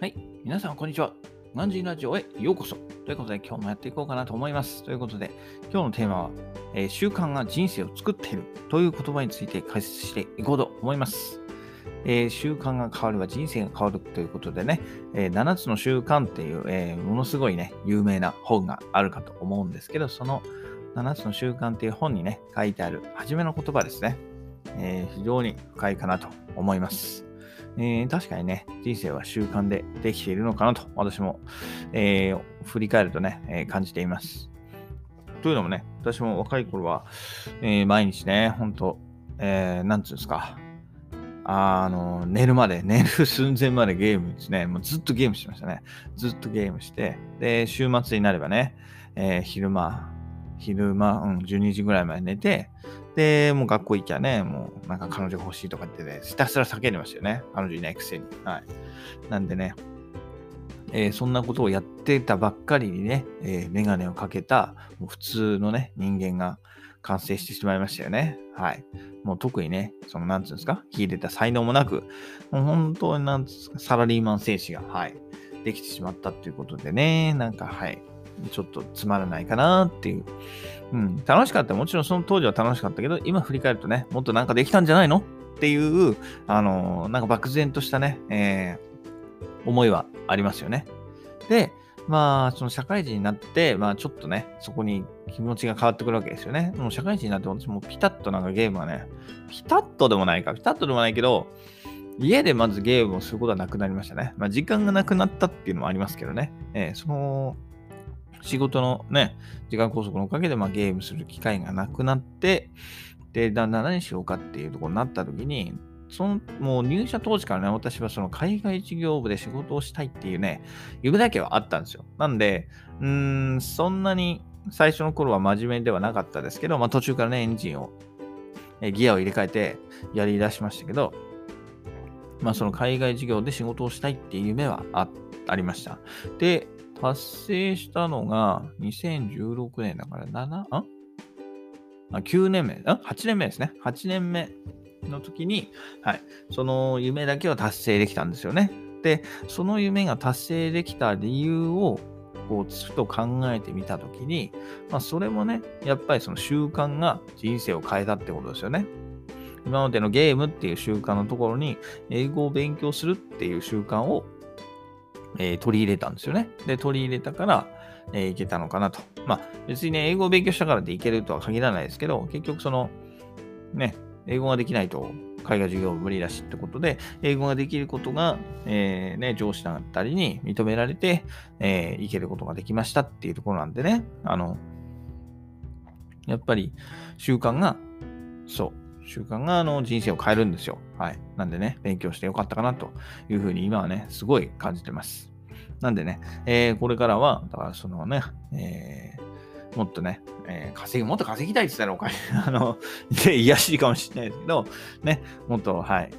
はい。皆さん、こんにちは。ガンジーラジオへようこそ。ということで、今日もやっていこうかなと思います。ということで、今日のテーマは、えー習慣が人生を作っているという言葉について解説していこうと思います。えー習慣が変われば人生が変わるということでね、えー7つの習慣っていう、えものすごいね、有名な本があるかと思うんですけど、その7つの習慣っていう本にね、書いてある初めの言葉ですね。え非常に深いかなと思います。えー確かにね、人生は習慣でできているのかなと、私も、えー振り返るとね、えー感じています。というのもね、私も若い頃は、え毎日ね、ほんと、えーなんつうんですか、あの、寝るまで、寝る寸前までゲームですね、もうずっとゲームしてましたね。ずっとゲームして、で、週末になればね、えー昼間、昼間、うん、12時ぐらいまで寝て、で、もう学校行きゃね、もうなんか彼女欲しいとか言ってね、ひたすら叫んでましたよね。彼女いないくせに。はい。なんでね、えーそんなことをやってたばっかりにね、えーメガネをかけた、もう普通のね、人間が完成してしまいましたよね。はい。もう特にね、その、なんつうんですか、秀でた才能もなく、もう本当になんつうんですか、サラリーマン精子が、はい、できてしまったっていうことでね、なんか、はい、ちょっとつまらないかなっていう。うん、楽しかった。もちろんその当時は楽しかったけど、今振り返るとね、もっとなんかできたんじゃないの？っていう、あのーなんか漠然としたね、えー思いはありますよね。で、まあ、その社会人になって、まあちょっとね、そこに気持ちが変わってくるわけですよね。もう社会人になって私もピタッとなんかゲームがね、ピタッとでもないか、ピタッとでもないけど、家でまずゲームをすることはなくなりましたね。まあ時間がなくなったっていうのもありますけどね。えーその、仕事のね、時間拘束のおかげで、まあ、ゲームする機会がなくなって、で、だんだん何しようかっていうところになった時に、その、もう入社当時からね、私はその海外事業部で仕事をしたいっていうね、夢だけはあったんですよ。なんで、うーん、そんなに最初の頃は真面目ではなかったですけど、まあ途中からね、エンジンを、えギアを入れ替えてやり出しましたけど、まあその海外事業で仕事をしたいっていう夢はあってありました。で、達成したのが2016年だから7、んあ ?9 年目、あ ?8 年目ですね。8年目の時に、はい、その夢だけは達成できたんですよね。で、その夢が達成できた理由を、こう、ふと考えてみたときに、まあ、それもね、やっぱりその習慣が人生を変えたってことですよね。今までのゲームっていう習慣のところに、英語を勉強するっていう習慣を、えー取り入れたんですよね。で、取り入れたから、えーいけたのかなと。まあ、別にね、英語を勉強したからでいけるとは限らないですけど、結局その、ね、英語ができないと海外授業無理だしってことで、英語ができることが、えーね、上司だったりに認められて、えーいけることができましたっていうところなんでね、あの、やっぱり習慣が、そう、習慣があの人生を変えるんですよ。はい。なんでね、勉強してよかったかなというふうに今はね、すごい感じてます。なんでね、えーこれからは、だからそのね、えーもっとね、えー稼ぎ、もっと稼ぎたいって言ったらお金、あの、で、癒やしいかもしれないですけど、ね、もっと、はい、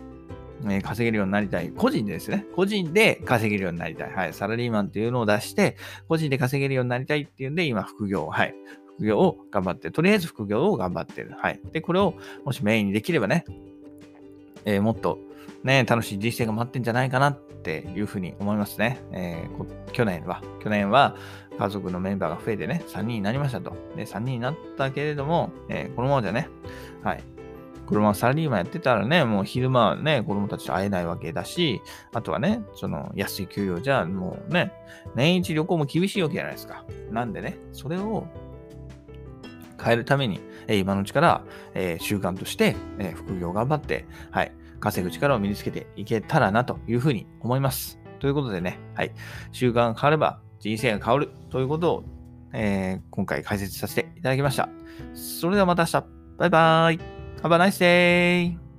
え稼げるようになりたい。個人でですね。個人で稼げるようになりたい。はい。サラリーマンっていうのを出して、個人で稼げるようになりたいっていうんで、今、副業、はい。副業を頑張って、とりあえず副業を頑張ってる。はい。で、これを、もしメインにできればね、えーもっと、ね、楽しい人生が待ってんじゃないかなっていうふうに思いますね。えー去年は、去年は家族のメンバーが増えてね、3人になりましたと。で、3人になったけれども、えーこのままじゃね、はい。このままサラリーマンやってたらね、もう昼間はね、子供たちと会えないわけだし、あとはね、その安い給料じゃもうね、年一旅行も厳しいわけじゃないですか。なんでね、それを変えるために、えー今のうちから、えー習慣として、えー副業を頑張って、はい、稼ぐ力を身につけていけたらなというふうに思います。ということでね、はい、習慣が変われば人生が変わるということを、えー今回解説させていただきました。それではまた明日。バイバイ。Have a nice day!